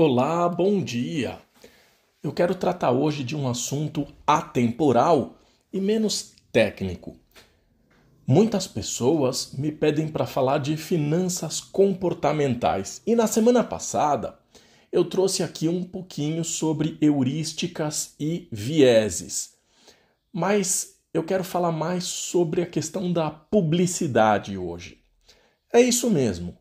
Olá, bom dia! Eu quero tratar hoje de um assunto atemporal e menos técnico. Muitas pessoas me pedem para falar de finanças comportamentais e na semana passada eu trouxe aqui um pouquinho sobre heurísticas e vieses. Mas eu quero falar mais sobre a questão da publicidade hoje. É isso mesmo.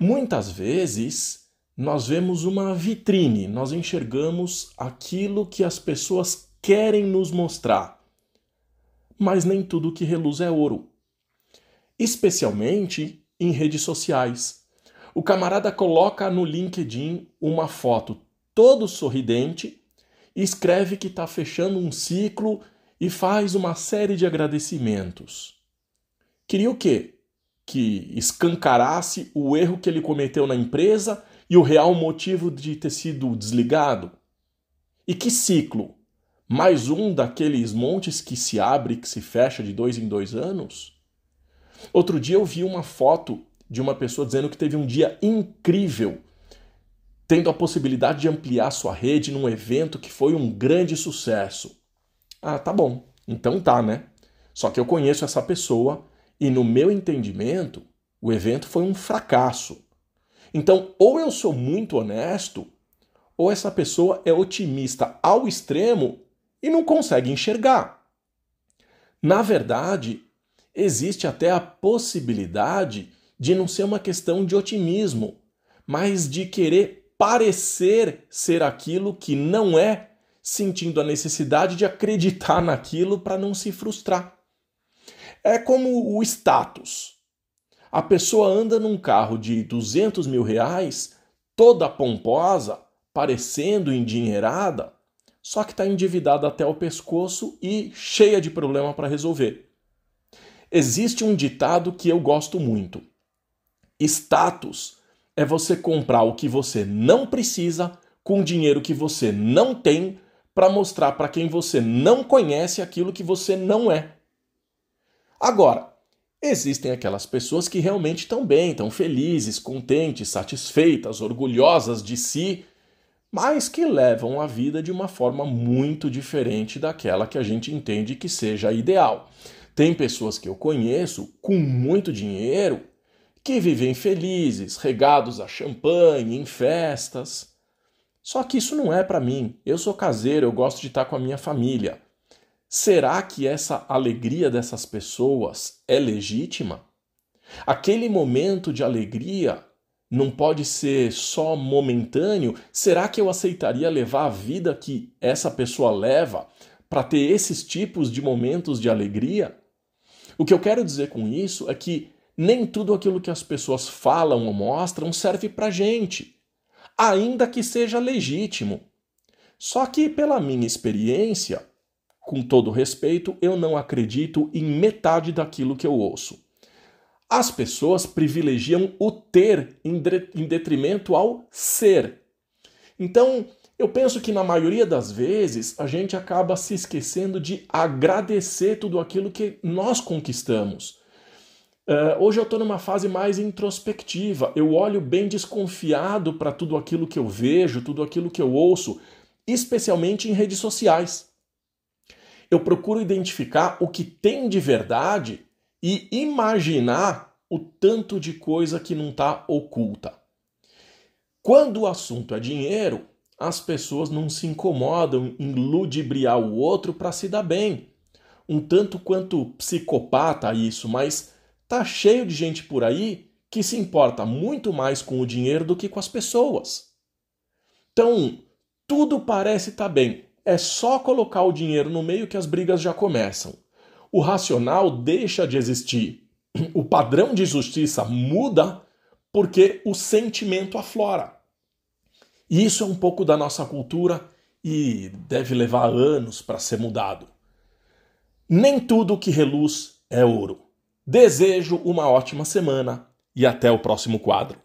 Muitas vezes nós vemos uma vitrine, nós enxergamos aquilo que as pessoas querem nos mostrar. Mas nem tudo que reluz é ouro. Especialmente em redes sociais. O camarada coloca no LinkedIn uma foto todo sorridente escreve que está fechando um ciclo e faz uma série de agradecimentos. Queria o quê? Que escancarasse o erro que ele cometeu na empresa e o real motivo de ter sido desligado? E que ciclo? Mais um daqueles montes que se abre e que se fecha de dois em dois anos? Outro dia eu vi uma foto de uma pessoa dizendo que teve um dia incrível, tendo a possibilidade de ampliar sua rede num evento que foi um grande sucesso. Ah, tá bom. Então tá, né? Só que eu conheço essa pessoa e, no meu entendimento, o evento foi um fracasso. Então, ou eu sou muito honesto, ou essa pessoa é otimista ao extremo e não consegue enxergar. Na verdade, existe até a possibilidade de não ser uma questão de otimismo, mas de querer parecer ser aquilo que não é, sentindo a necessidade de acreditar naquilo para não se frustrar. É como o status. A pessoa anda num carro de 200 mil reais, toda pomposa, parecendo endinheirada, só que está endividada até o pescoço e cheia de problema para resolver. Existe um ditado que eu gosto muito. Status é você comprar o que você não precisa com dinheiro que você não tem para mostrar para quem você não conhece aquilo que você não é. Agora, Existem aquelas pessoas que realmente estão bem, estão felizes, contentes, satisfeitas, orgulhosas de si, mas que levam a vida de uma forma muito diferente daquela que a gente entende que seja ideal. Tem pessoas que eu conheço com muito dinheiro que vivem felizes, regados a champanhe, em festas. Só que isso não é para mim. Eu sou caseiro, eu gosto de estar com a minha família. Será que essa alegria dessas pessoas é legítima? Aquele momento de alegria não pode ser só momentâneo? Será que eu aceitaria levar a vida que essa pessoa leva para ter esses tipos de momentos de alegria? O que eu quero dizer com isso é que nem tudo aquilo que as pessoas falam ou mostram serve para gente, ainda que seja legítimo. Só que, pela minha experiência, com todo respeito, eu não acredito em metade daquilo que eu ouço. As pessoas privilegiam o ter em detrimento ao ser. Então, eu penso que na maioria das vezes a gente acaba se esquecendo de agradecer tudo aquilo que nós conquistamos. Uh, hoje eu estou numa fase mais introspectiva. Eu olho bem desconfiado para tudo aquilo que eu vejo, tudo aquilo que eu ouço, especialmente em redes sociais eu procuro identificar o que tem de verdade e imaginar o tanto de coisa que não está oculta. Quando o assunto é dinheiro, as pessoas não se incomodam em ludibriar o outro para se dar bem. Um tanto quanto psicopata isso, mas tá cheio de gente por aí que se importa muito mais com o dinheiro do que com as pessoas. Então, tudo parece estar tá bem, é só colocar o dinheiro no meio que as brigas já começam. O racional deixa de existir. O padrão de justiça muda porque o sentimento aflora. E isso é um pouco da nossa cultura e deve levar anos para ser mudado. Nem tudo que reluz é ouro. Desejo uma ótima semana e até o próximo quadro.